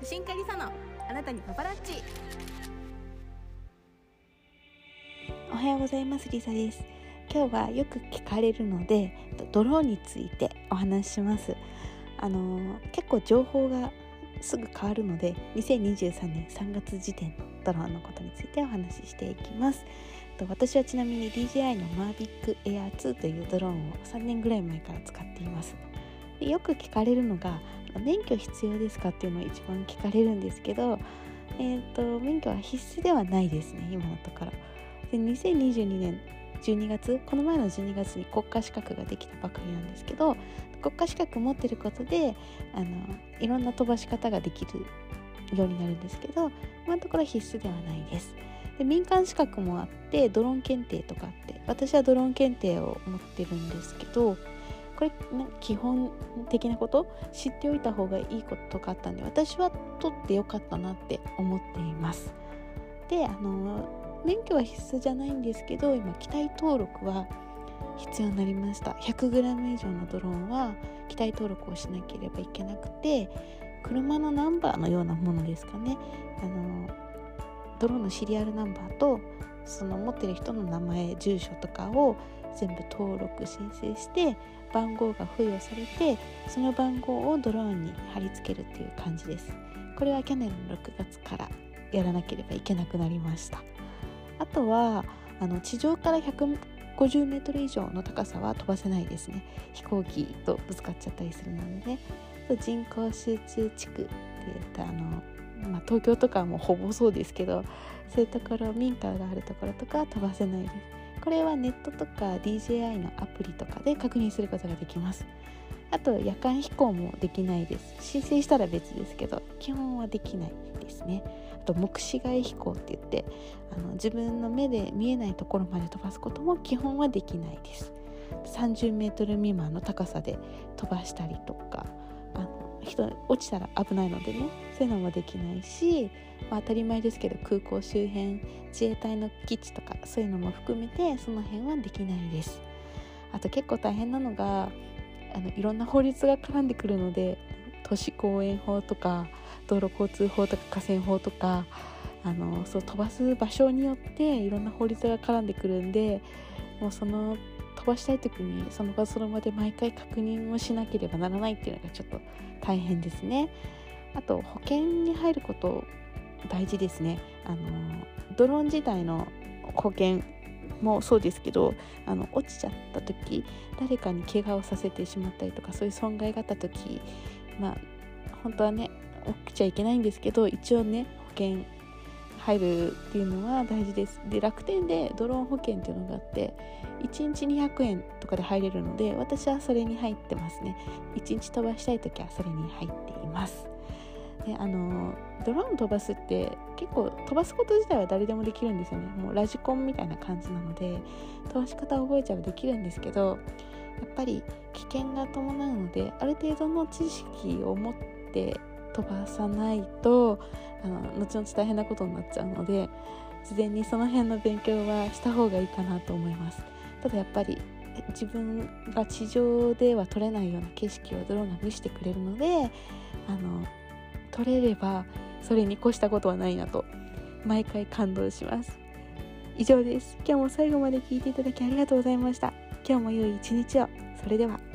写真家リサのあなたにパパラッチ。おはようございますリサです。今日はよく聞かれるのでドローンについてお話しします。あの結構情報がすぐ変わるので2023年3月時点のドローンのことについてお話ししていきます。私はちなみに DJI のマービックエアー2というドローンを3年ぐらい前から使っています。よく聞かれるのが免許必要ですかっていうのを一番聞かれるんですけど、えーと、免許は必須ではないですね今のところ。で2022年12月この前の12月に国家資格ができたばかりなんですけど国家資格持ってることであのいろんな飛ばし方ができるようになるんですけど今のところ必須ではないです。で民間資格もあってドローン検定とかあって私はドローン検定を持ってるんですけどこれ基本的なこと知っておいた方がいいことがあったんで私は取ってよかったなって思っています。であの免許は必須じゃないんですけど今機体登録は必要になりました。100g 以上のドローンは機体登録をしなければいけなくて車のナンバーのようなものですかね。あのドローンのシリアルナンバーとその持ってる人の名前住所とかを全部登録申請して番号が付与されてその番号をドローンに貼り付けるっていう感じです。これは去年の6月からやらなければいけなくなりました。あとはあの地上から150メートル以上の高さは飛ばせないですね。飛行機とぶつかっちゃったりするのでね。人口集中地区って言ったあのまあ、東京とかはもうほぼそうですけどそういうところ民家があるところとか飛ばせないです。これはネットとか DJI のアプリとかで確認することができます。あと夜間飛行もできないです。申請したら別ですけど基本はできないですね。あと目視外飛行って言ってあの自分の目で見えないところまで飛ばすことも基本はできないです。30メートル未満の高さで飛ばしたりとか人落ちたら危ないのでね。そういうのもできないし、まあ、当たり前ですけど空港周辺自衛隊の基地とかそういうのも含めてその辺はできないです。あと結構大変なのがあのいろんな法律が絡んでくるので都市公園法とか道路交通法とか河川法とかあのそう飛ばす場所によっていろんな法律が絡んでくるんでもうその飛ばしたい時にその場その場で毎回確認をしなければならないっていうのがちょっと大変ですね。あと保険に入ること大事ですね。あのドローン自体の保険もそうですけどあの落ちちゃった時誰かに怪我をさせてしまったりとかそういう損害があった時まあ本当はね起きちゃいけないんですけど一応ね保険入るっていうのは大事です。で楽天でドローン保険っていうのがあって1日200円とかで入れるので私はそれに入ってますね。1日飛ばしたい時はそれに入っています。であのドローン飛ばすって結構飛ばすこと自体は誰でもできるんですよね。もうラジコンみたいな感じなので飛ばし方を覚えちゃえばできるんですけどやっぱり危険が伴うのである程度の知識を持って飛ばさないとあの後々大変なことになっちゃうので事前にその辺の勉強はした方がいいかなと思います。ただやっぱり自分が地上では撮れないような景色をドローンが見せてくれるのであの撮れればそれに越したことはないなと毎回感動します。以上です。今日も最後まで聞いていただきありがとうございました。今日も良い一日を。それでは。